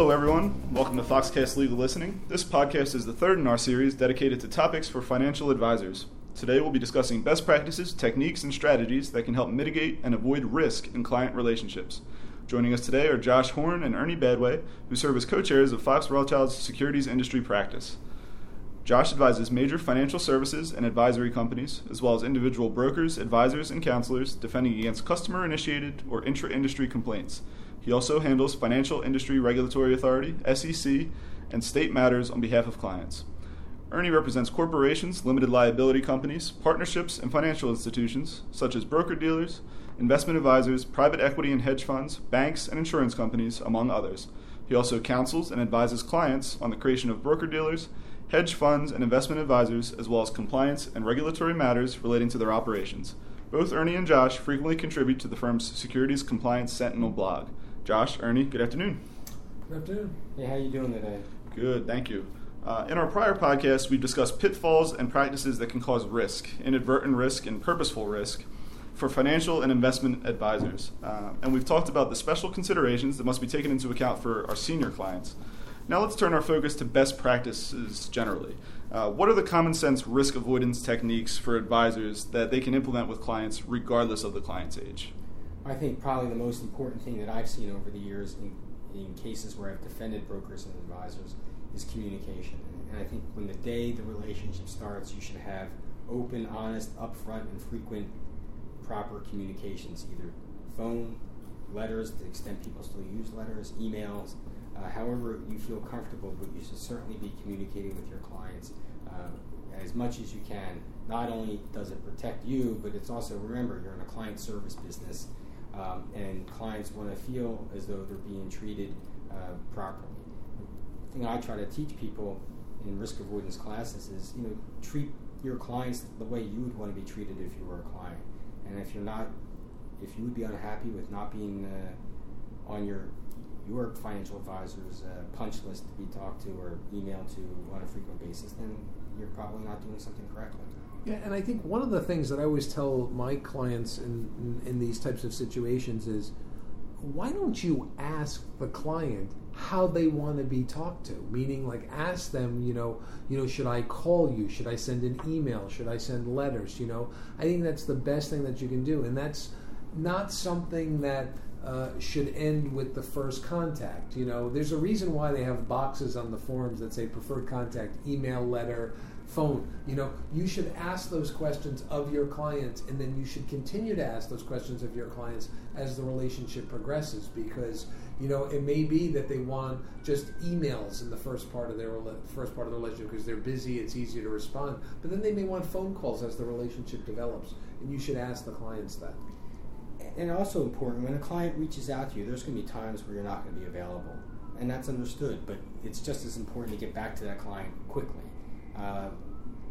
Hello, everyone. Welcome to Foxcast Legal Listening. This podcast is the third in our series dedicated to topics for financial advisors. Today, we'll be discussing best practices, techniques, and strategies that can help mitigate and avoid risk in client relationships. Joining us today are Josh Horn and Ernie Badway, who serve as co chairs of Fox Rothschild's securities industry practice. Josh advises major financial services and advisory companies, as well as individual brokers, advisors, and counselors defending against customer initiated or intra industry complaints. He also handles Financial Industry Regulatory Authority, SEC, and state matters on behalf of clients. Ernie represents corporations, limited liability companies, partnerships, and financial institutions, such as broker dealers, investment advisors, private equity and hedge funds, banks, and insurance companies, among others. He also counsels and advises clients on the creation of broker dealers, hedge funds, and investment advisors, as well as compliance and regulatory matters relating to their operations. Both Ernie and Josh frequently contribute to the firm's Securities Compliance Sentinel blog. Josh, Ernie, good afternoon. Good afternoon. Hey, how you doing today? Good, thank you. Uh, in our prior podcast, we discussed pitfalls and practices that can cause risk, inadvertent risk, and purposeful risk for financial and investment advisors. Uh, and we've talked about the special considerations that must be taken into account for our senior clients. Now let's turn our focus to best practices generally. Uh, what are the common sense risk avoidance techniques for advisors that they can implement with clients regardless of the client's age? I think probably the most important thing that I've seen over the years in, in cases where I've defended brokers and advisors is communication. And I think when the day the relationship starts, you should have open, honest, upfront, and frequent proper communications, either phone, letters, to the extent people still use letters, emails, uh, however you feel comfortable, but you should certainly be communicating with your clients uh, as much as you can. Not only does it protect you, but it's also, remember, you're in a client service business um, and clients want to feel as though they're being treated uh, properly. The thing I try to teach people in risk avoidance classes is, you know, treat your clients the way you would want to be treated if you were a client. And if you're not, if you would be unhappy with not being uh, on your your financial advisor's uh, punch list to be talked to or emailed to on a frequent basis, then you're probably not doing something correctly. Yeah, and I think one of the things that I always tell my clients in, in, in these types of situations is why don't you ask the client how they want to be talked to? Meaning like ask them you know you know should i call you? Should i send an email? Should i send letters? You know i think that's the best thing that you can do and that's not something that uh, should end with the first contact. You know, there's a reason why they have boxes on the forms that say preferred contact, email, letter, phone. You know, you should ask those questions of your clients, and then you should continue to ask those questions of your clients as the relationship progresses. Because you know, it may be that they want just emails in the first part of their first part of the relationship because they're busy. It's easier to respond, but then they may want phone calls as the relationship develops, and you should ask the clients that. And also important when a client reaches out to you, there's going to be times where you're not going to be available, and that's understood. But it's just as important to get back to that client quickly uh,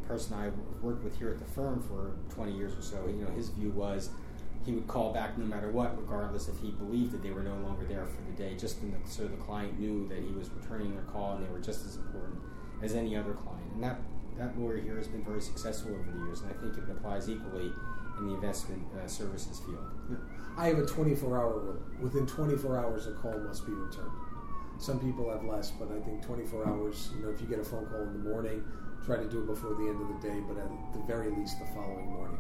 person I worked with here at the firm for 20 years or so, you know, his view was he would call back no matter what, regardless if he believed that they were no longer there for the day, just the, so the client knew that he was returning their call and they were just as important as any other client. And that, that lawyer here has been very successful over the years, and I think it applies equally in the investment uh, services field. Yeah. I have a 24 hour rule. Within 24 hours, a call must be returned. Some people have less, but I think 24 hours, you know, if you get a phone call in the morning, try to do it before the end of the day, but at the very least the following morning.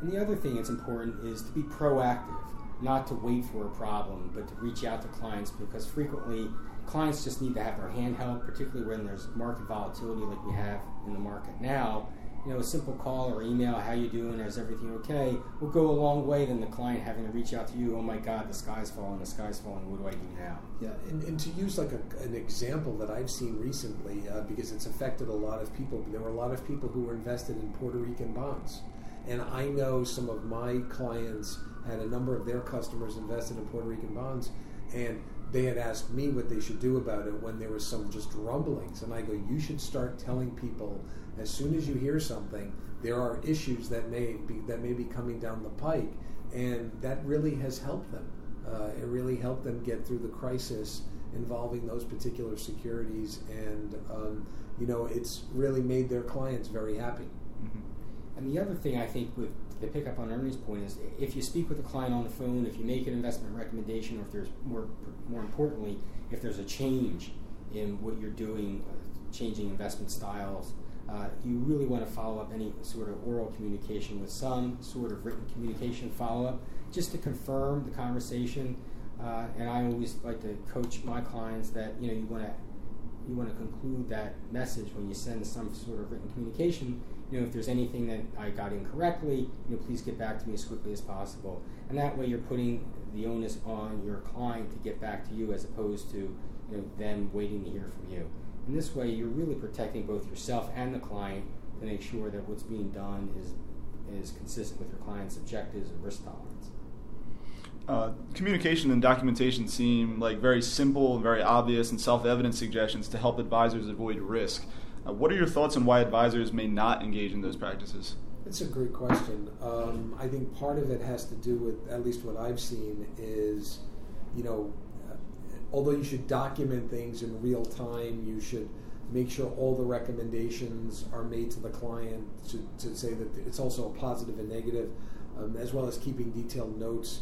And the other thing that's important is to be proactive, not to wait for a problem, but to reach out to clients because frequently clients just need to have their hand held, particularly when there's market volatility like we have in the market now you know, a simple call or email, how you doing, is everything okay, will go a long way than the client having to reach out to you, oh my God, the sky's falling, the sky's falling, what do I do now? Yeah, and, and to use like a, an example that I've seen recently, uh, because it's affected a lot of people, there were a lot of people who were invested in Puerto Rican bonds. And I know some of my clients had a number of their customers invested in Puerto Rican bonds, and they had asked me what they should do about it when there was some just rumblings. And I go, you should start telling people as soon as you hear something, there are issues that may be that may be coming down the pike, and that really has helped them. Uh, it really helped them get through the crisis involving those particular securities, and um, you know, it's really made their clients very happy. Mm-hmm. And the other thing I think with to pick up on Ernie's point is if you speak with a client on the phone, if you make an investment recommendation, or if there's more more importantly, if there's a change in what you're doing, uh, changing investment styles, uh, you really want to follow up any sort of oral communication with some sort of written communication follow up, just to confirm the conversation. Uh, and I always like to coach my clients that you know you want to you want to conclude that message when you send some sort of written communication. You know, if there's anything that I got incorrectly, you know, please get back to me as quickly as possible. And that way, you're putting the onus on your client to get back to you, as opposed to you know them waiting to hear from you. In this way, you're really protecting both yourself and the client to make sure that what's being done is is consistent with your client's objectives and risk tolerance. Uh, communication and documentation seem like very simple, very obvious, and self evident suggestions to help advisors avoid risk. Uh, what are your thoughts on why advisors may not engage in those practices? It's a great question. Um, I think part of it has to do with, at least what I've seen, is, you know, uh, although you should document things in real time, you should make sure all the recommendations are made to the client to, to say that it's also a positive and negative, um, as well as keeping detailed notes.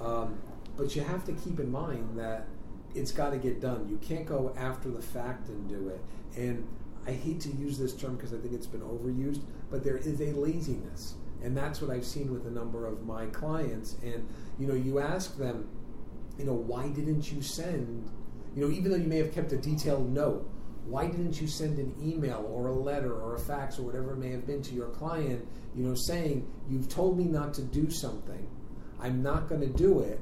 Um, but you have to keep in mind that it's got to get done. You can't go after the fact and do it. And I hate to use this term because I think it's been overused, but there is a laziness. And that's what I've seen with a number of my clients. And, you know, you ask them, you know, why didn't you send, you know, even though you may have kept a detailed note, why didn't you send an email or a letter or a fax or whatever it may have been to your client, you know, saying, you've told me not to do something I'm not going to do it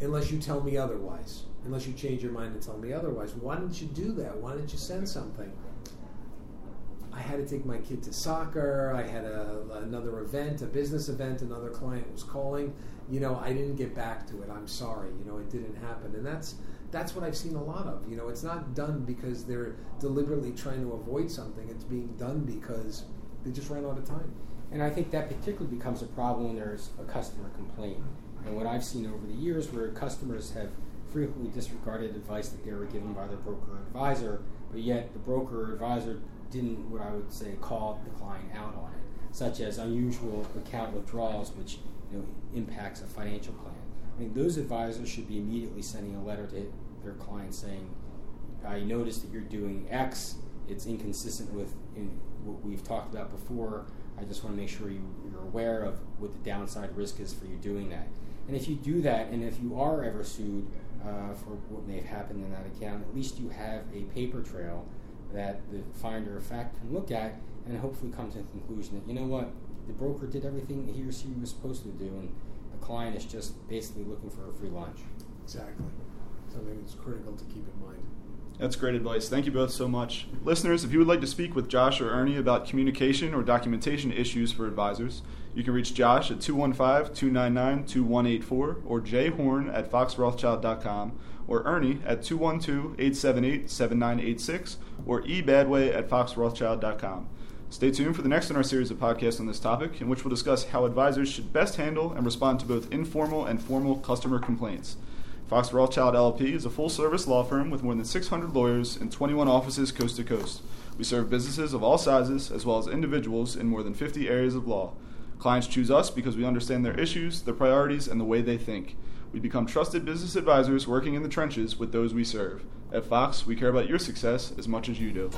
unless you tell me otherwise, unless you change your mind and tell me otherwise. Why didn't you do that? Why didn't you send something? I had to take my kid to soccer. I had a, another event, a business event. Another client was calling. You know, I didn't get back to it. I'm sorry. You know, it didn't happen. And that's that's what I've seen a lot of. You know, it's not done because they're deliberately trying to avoid something. It's being done because they just ran out of time. And I think that particularly becomes a problem when there's a customer complaint. And what I've seen over the years where customers have frequently disregarded advice that they were given by their broker or advisor, but yet the broker or advisor didn't, what I would say, call the client out on it, such as unusual account withdrawals, which you know, impacts a financial plan. I mean, those advisors should be immediately sending a letter to their client saying, I noticed that you're doing X, it's inconsistent with what we've talked about before. I just want to make sure you, you're aware of what the downside risk is for you doing that. And if you do that, and if you are ever sued uh, for what may have happened in that account, at least you have a paper trail that the finder of fact can look at and hopefully come to the conclusion that, you know what, the broker did everything he or she was supposed to do, and the client is just basically looking for a free lunch. Exactly. Something that's critical to keep in mind. That's great advice. Thank you both so much. Listeners, if you would like to speak with Josh or Ernie about communication or documentation issues for advisors, you can reach Josh at 215 299 2184 or Jay Horn at foxrothschild.com or Ernie at 212 878 7986 or ebadway at foxrothschild.com. Stay tuned for the next in our series of podcasts on this topic, in which we'll discuss how advisors should best handle and respond to both informal and formal customer complaints. Fox Rothschild LLP is a full service law firm with more than 600 lawyers and 21 offices coast to coast. We serve businesses of all sizes as well as individuals in more than 50 areas of law. Clients choose us because we understand their issues, their priorities, and the way they think. We become trusted business advisors working in the trenches with those we serve. At Fox, we care about your success as much as you do.